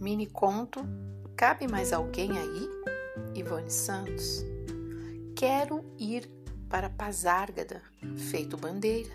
Mini conto Cabe mais alguém aí? Ivone Santos. Quero ir para Pazárgada, feito bandeira.